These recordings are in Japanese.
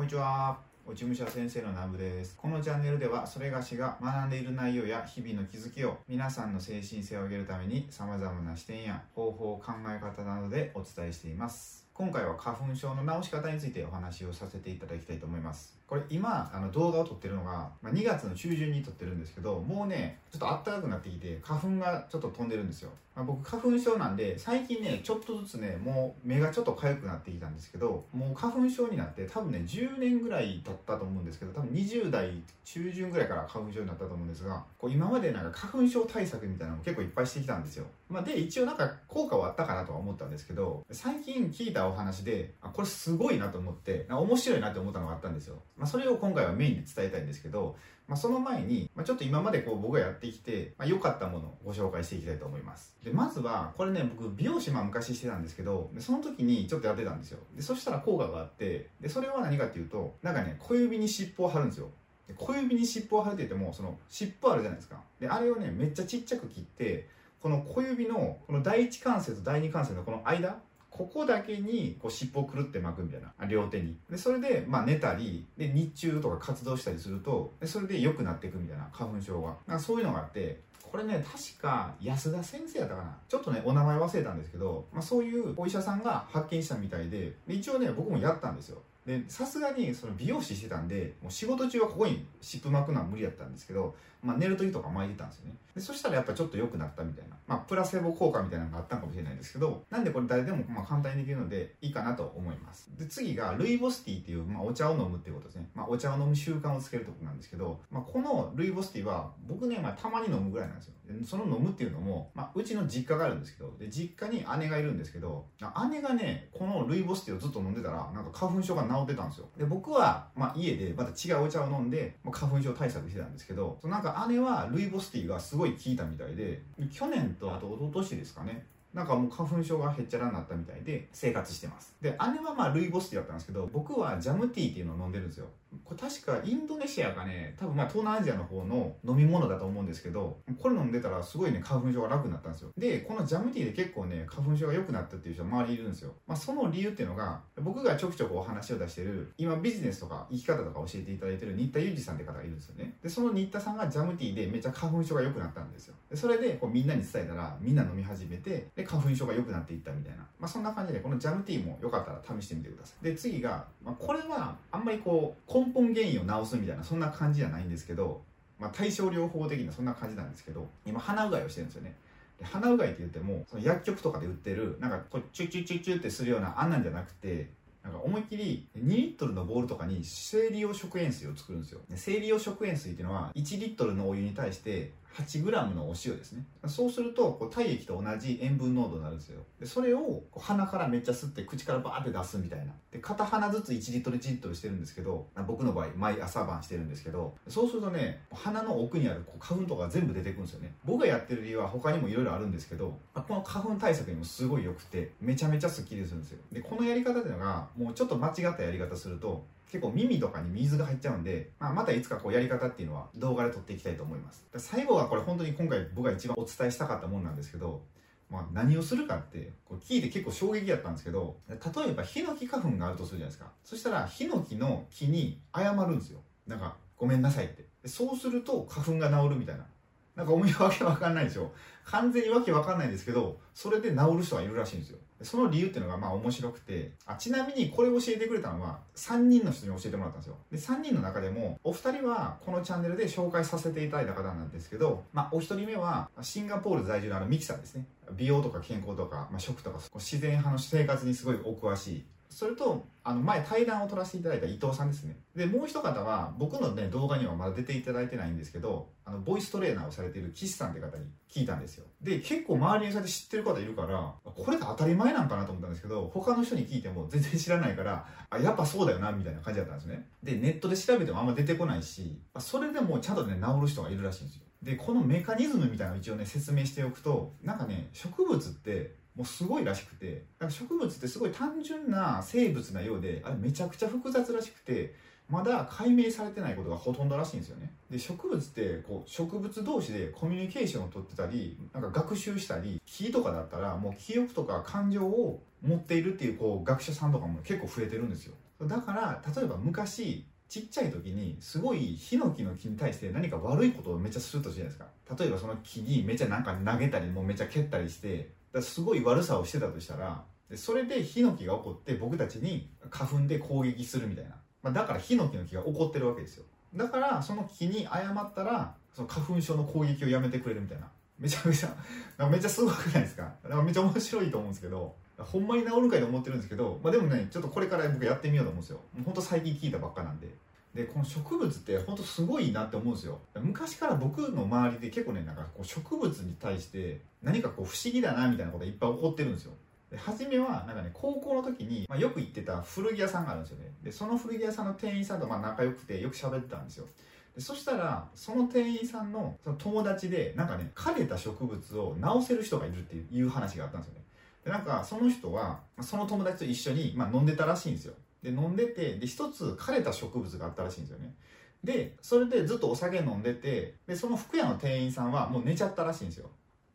こんにちは。落ち武者先生の南部です。このチャンネルでは、それがしが学んでいる内容や日々の気づきを皆さんの精神性を上げるために様々な視点や方法、考え方などでお伝えしています。今回は花粉症の治し方についてお話をさせていただきたいと思います。これ今、あの動画を撮ってるのが、ま、2月の中旬に撮ってるんですけど、もうね、ちょっと暖かくなってきて、花粉がちょっと飛んでるんですよ。僕、花粉症なんで、最近ね、ちょっとずつね、もう目がちょっと痒くなってきたんですけど、もう花粉症になって多分ね、10年ぐらい経ったと思うんですけど、多分20代中旬ぐらいから花粉症になったと思うんですが、こう今までなんか花粉症対策みたいなのも結構いっぱいしてきたんですよ。まあ、で、一応なんか効果はあったかなとは思ったんですけど、最近聞いたお話で、あ、これすごいなと思って、面白いなって思ったのがあったんですよ。まあ、それを今回はメインで伝えたいんですけど、まあ、その前に、まあ、ちょっと今までこう僕がやってきて、まあ、良かったものをご紹介していきたいと思います。で、まずは、これね、僕、美容師まあ昔してたんですけど、その時にちょっとやってたんですよ。で、そしたら効果があって、で、それは何かっていうと、なんかね、小指に尻尾を貼るんですよ。で小指に尻尾を貼るって言っても、その尻尾あるじゃないですか。で、あれをね、めっちゃちっちゃく切って、この小指の、この第一関節と第二関節のこの間、ここだけにこう尻尾をくるって巻くみたいな。両手に。でそれでまあ寝たりで日中とか活動したりするとでそれで良くなっていくみたいな。花粉症がなんかそういうのがあってこれね確か安田先生やったかな。ちょっとねお名前忘れたんですけど、まあ、そういうお医者さんが発見したみたいでで一応ね僕もやったんですよ。でさすがにその美容師してたんでもう仕事中はここに湿布巻くのは無理やったんですけど、まあ、寝る時とか巻いてたんですよね。でそしたらやっぱちょっと良くなったみたいな、まあ、プラセボ効果みたいなのがあったのかもしれないですけどなんでこれ誰でもまあ簡単にできるのでいいかなと思います。で次がルイボスティーっていう、まあ、お茶を飲むっていうことですね、まあ、お茶を飲む習慣をつけるとこなんですけど、まあ、このルイボスティーは僕ね、まあ、たまに飲むぐらいなんですよ。でその飲むっていうのも、まあ、うちの実家があるんですけどで実家に姉がいるんですけど姉がねこのルイボスティーをずっと飲んでたらなんか花粉症が治ってたんですよ。で僕は、まあ、家でまた違うお茶を飲んで、まあ、花粉症対策してたんですけどそのなんか姉はルイボスティーがすごい効いたみたいで去年とあと一昨年ですかねなんかもう花粉症がへっちゃらになったみたいで生活してます。で、姉はまあルイボスティーだったんですけど、僕はジャムティーっていうのを飲んでるんですよ。これ確かインドネシアかね、多分まあ東南アジアの方の飲み物だと思うんですけど、これ飲んでたらすごいね、花粉症が楽になったんですよ。で、このジャムティーで結構ね、花粉症が良くなったっていう人周りいるんですよ。まあその理由っていうのが、僕がちょくちょくお話を出してる、今ビジネスとか生き方とか教えていただいてる新田裕二さんって方がいるんですよね。で、その新田さんがジャムティーでめっちゃ花粉症が良くなったんですよ。で、それでこうみんなに伝えたら、みんな飲み始めて、で、花粉症が良くなっていったみたいな。まあそんな感じで、このジャムティーもよかったら試してみてください。で、次が、まあこれはあんまりこう、根本原因を治すみたいな、そんな感じじゃないんですけど、まあ対症療法的なそんな感じなんですけど、今鼻うがいをしてるんですよね。で鼻うがいって言っても、その薬局とかで売ってる、なんかこう、チュチュチュチュってするようなあんなんじゃなくて、なんか思いっきり2リットルのボールとかに生理用食塩水を作るんですよ。生理用食塩水っていうのは1リットルのお湯に対して8グラムのお塩ですね。そうするとこう体液と同じ塩分濃度になるんですよ。でそれを鼻からめっちゃ吸って口からバーって出すみたいな。で片鼻ずつ1リットル1リットルしてるんですけど、僕の場合毎朝晩してるんですけど、そうするとね、鼻の奥にあるこう花粉とか全部出てくるんですよね。僕がやってる理由は他にもいろいろあるんですけど、この花粉対策にもすごい良くて、めちゃめちゃスッキリするんですよ。で、このやり方っていうのが、もうちょっと間違ったやり方すると、結構耳とかに水が入っちゃうんで、まあ、またいつかこうやり方っていうのは動画で撮っていきたいと思います。最後はこれ本当に今回僕が一番お伝えしたかったもんなんですけど、まあ、何をするかってこれ聞いて結構衝撃やったんですけど例えばヒノキ花粉があるとするじゃないですか。そしたらヒノキの木に謝るんですよ。なんかごめんなさいって。そうすると花粉が治るみたいな。なんかおみわけわかんないでしょ。完全にわけわかんないですけどそれで治る人がいるらしいんですよ。その理由っていうのがまあ面白くて。あちなみにこれを教えてくれたのは3人の人に教えてもらったんですよ。で3人の中でもお二人はこのチャンネルで紹介させていただいた方なんですけど、まあ、お一人目はシンガポール在住のあのミキさんですね。美容とか健康とか、まあ、食とか自然派の生活にすごいお詳しいそれと、あの、前対談を取らせていただいた伊藤さんですね。で、もう一方は、僕のね、動画にはまだ出ていただいてないんですけど、あの、ボイストレーナーをされている岸さんって方に聞いたんですよ。で、結構周りにそうやって知ってる方いるから、これが当たり前なんかなと思ったんですけど、他の人に聞いても全然知らないから、あ、やっぱそうだよな、みたいな感じだったんですね。で、ネットで調べてもあんま出てこないし、それでもちゃんとね、治る人がいるらしいんですよ。で、このメカニズムみたいなのを一応ね、説明しておくと、なんかね、植物って、もうすごいらしくてなんか植物ってすごい単純な生物なようであれめちゃくちゃ複雑らしくてまだ解明されてないことがほとんどらしいんですよね。で植物ってこう植物同士でコミュニケーションを取ってたりなんか学習したり木とかだったらもう記憶とか感情を持っているっていうこう学者さんとかも結構増えてるんですよ。だから例えば昔ちっちゃい時にすごいヒノキの木に対して何か悪いことをめっちゃするとするじゃないですか。例えばその木にめちゃなんか投げたりもうめちゃ蹴ったりしてだすごい悪さをしてたとしたらそれでヒノキが起こって僕たちに花粉で攻撃するみたいな、まあ、だからヒノキの木が起こってるわけですよ。だからその木に謝ったらその花粉症の攻撃をやめてくれるみたいな。めちゃめちゃめっちゃすごくないですか？だかめっちゃ面白いと思うんですけどほんまに治るかいと思ってるんですけど、まあ、でもねちょっとこれから僕やってみようと思うんですよ。ほんと最近聞いたばっかなんで。でこの植物って本当すごいなって思うんですよ。昔から僕の周りで結構ねなんかこう植物に対して何かこう不思議だなみたいなことがいっぱい起こってるんですよ。で初めはなんかね高校の時に、まあ、よく行ってた古着屋さんがあるんですよね。でその古着屋さんの店員さんとまあ仲良くてよく喋ってたんですよ。でそしたらその店員さんのその友達でなんかね枯れた植物を治せる人がいるっていう話があったんですよね。でなんかその人はその友達と一緒に、まあ、飲んでたらしいんですよ。で飲んでてで一つ枯れた植物があったらしいんですよね。でそれでずっとお酒飲んでてでその服屋の店員さんはもう寝ちゃったらしいんですよ。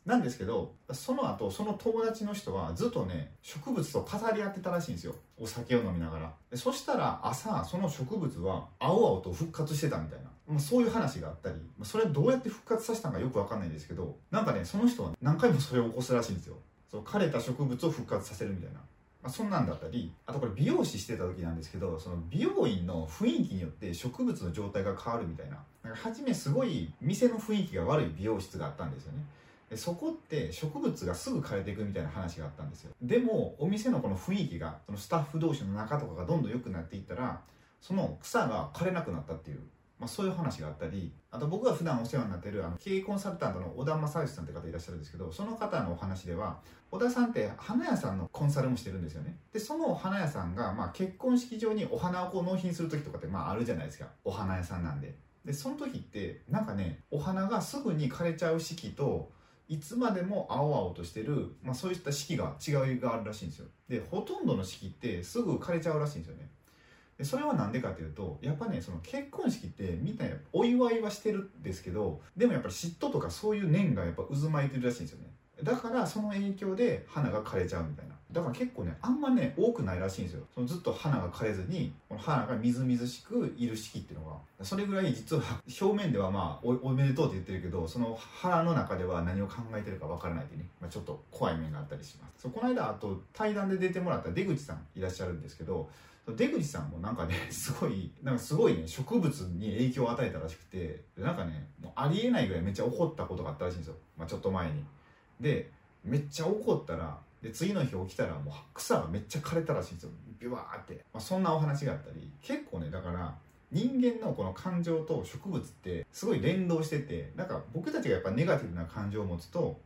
なんですけどその後その友達の人はずっとね植物と語り合ってたらしいんですよ。お酒を飲みながら。でそしたら朝その植物は青々と復活してたみたいな。まあ、そういう話があったり、まあ、それどうやって復活させたのかよくわかんないんですけどなんかねその人は何回もそれを起こすらしいんですよ。そう枯れた植物を復活させるみたいな。まあ、そんなんだったりあとこれ美容師してた時なんですけどその美容院の雰囲気によって植物の状態が変わるみたいな。なんか初めすごい店の雰囲気が悪い美容室があったんですよね。でそこって植物がすぐ枯れていくみたいな話があったんですよ。でもお店のこの雰囲気がそのスタッフ同士の仲とかがどんどん良くなっていったらその草が枯れなくなったっていう。まあ、そういう話があったりあと僕が普段お世話になってるあの経営コンサルタントの小田正義さんって方いらっしゃるんですけどその方のお話では小田さんって花屋さんのコンサルもしてるんですよね。でその花屋さんが、まあ、結婚式場にお花をこう納品する時とかってまああるじゃないですか。お花屋さんなんで。でその時ってなんかねお花がすぐに枯れちゃう式といつまでも青々としてる、まあ、そういった式が違いがあるらしいんですよ。でほとんどの式ってすぐ枯れちゃうらしいんですよね。でそれは何でかというとやっぱねその結婚式ってみんなお祝いはしてるんですけどでもやっぱり嫉妬とかそういう念がやっぱ渦巻いてるらしいんですよね。だからその影響で花が枯れちゃうみたいな。だから結構ねあんまね多くないらしいんですよ。そのずっと花が枯れずにこの花がみずみずしくいる式っていうのが。それぐらい実は表面ではまあおめでとうって言ってるけどその花の中では何を考えてるかわからないでね、まあ、ちょっと怖い面があったりします。そうこの間あと対談で出てもらった出口さんいらっしゃるんですけど出口さんもなんかね すごいなんかすごいね植物に影響を与えたらしくてなんかねもうありえないぐらいめっちゃ怒ったことがあったらしいんですよ、まあ、ちょっと前に。でめっちゃ怒ったらで次の日起きたらもう草がめっちゃ枯れたらしいんですよ。ビュワーって、まあ、そんなお話があったり。結構ねだから人間のこの感情と植物ってすごい連動しててなんか僕たちがやっぱネガティブな感情を持つと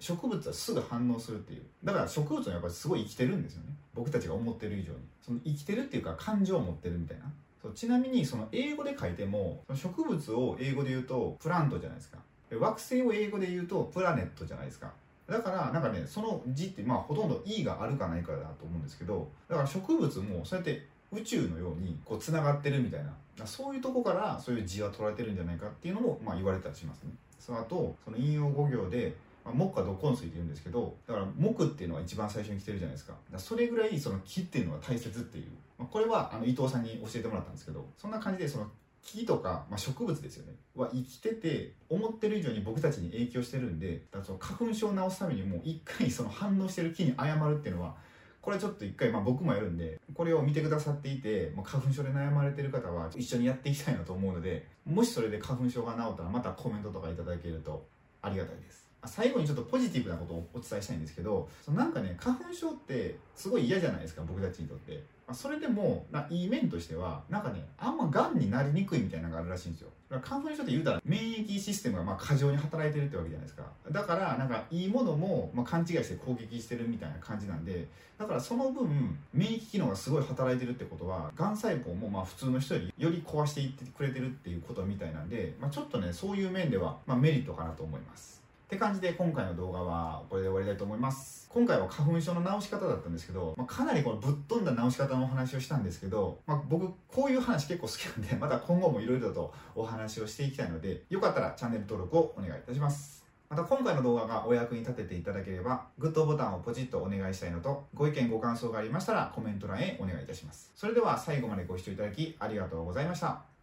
植物はすぐ反応するっていう。だから植物はやっぱりすごい生きてるんですよね。僕たちが思ってる以上に。その生きてるっていうか感情を持ってるみたいな。そうちなみにその英語で書いても植物を英語で言うとプラントじゃないですか。惑星を英語で言うとプラネットじゃないですか。だからなんかねその字ってまあほとんど E があるかないかだと思うんですけどだから植物もそうやって宇宙のようにこうつながってるみたいな。そういうとこからそういう字は取られてるんじゃないかっていうのもまあ言われたりしますね。その後その引用語行でまあ、木は土根水って言うんですけどだから木っていうのは一番最初に来てるじゃないですか。それぐらいその木っていうのは大切っていう、まあ、これはあの伊藤さんに教えてもらったんですけどそんな感じでその木とか、まあ、植物ですよね。は生きてて思ってる以上に僕たちに影響してるんでだその花粉症を治すためにもう一回その反応してる木に謝るっていうのはこれちょっと一回、まあ、僕もやるんでこれを見てくださっていてもう花粉症で悩まれてる方は一緒にやっていきたいなと思うのでもしそれで花粉症が治ったらまたコメントとかいただけるとありがたいです。最後にちょっとポジティブなことをお伝えしたいんですけどそのなんかね花粉症ってすごい嫌じゃないですか僕たちにとって、まあ、それでもないい面としてはなんかねあんまがんになりにくいみたいなのがあるらしいんですよ。だから花粉症って言うたら免疫システムがまあ過剰に働いてるってわけじゃないですか。だからなんかいいものもまあ勘違いして攻撃してるみたいな感じなんでだからその分免疫機能がすごい働いてるってことはがん細胞もまあ普通の人よりより壊していってくれてるっていうことみたいなんで、まあ、ちょっとねそういう面ではまあメリットかなと思います。って感じで今回の動画はこれで終わりたいと思います今回は花粉症の治し方だったんですけど、まあ、かなりこのぶっ飛んだ治し方のお話をしたんですけど、まあ、僕こういう話結構好きなんで また今後もいろいろとお話をしていきたいのでよかったらチャンネル登録をお願いいたしますまた今回の動画がお役に立てていただければ、グッドボタンをポチッとお願いしたいのと、ご意見ご感想がありましたらコメント欄へお願いいたします。それでは最後までご視聴いただきありがとうございました。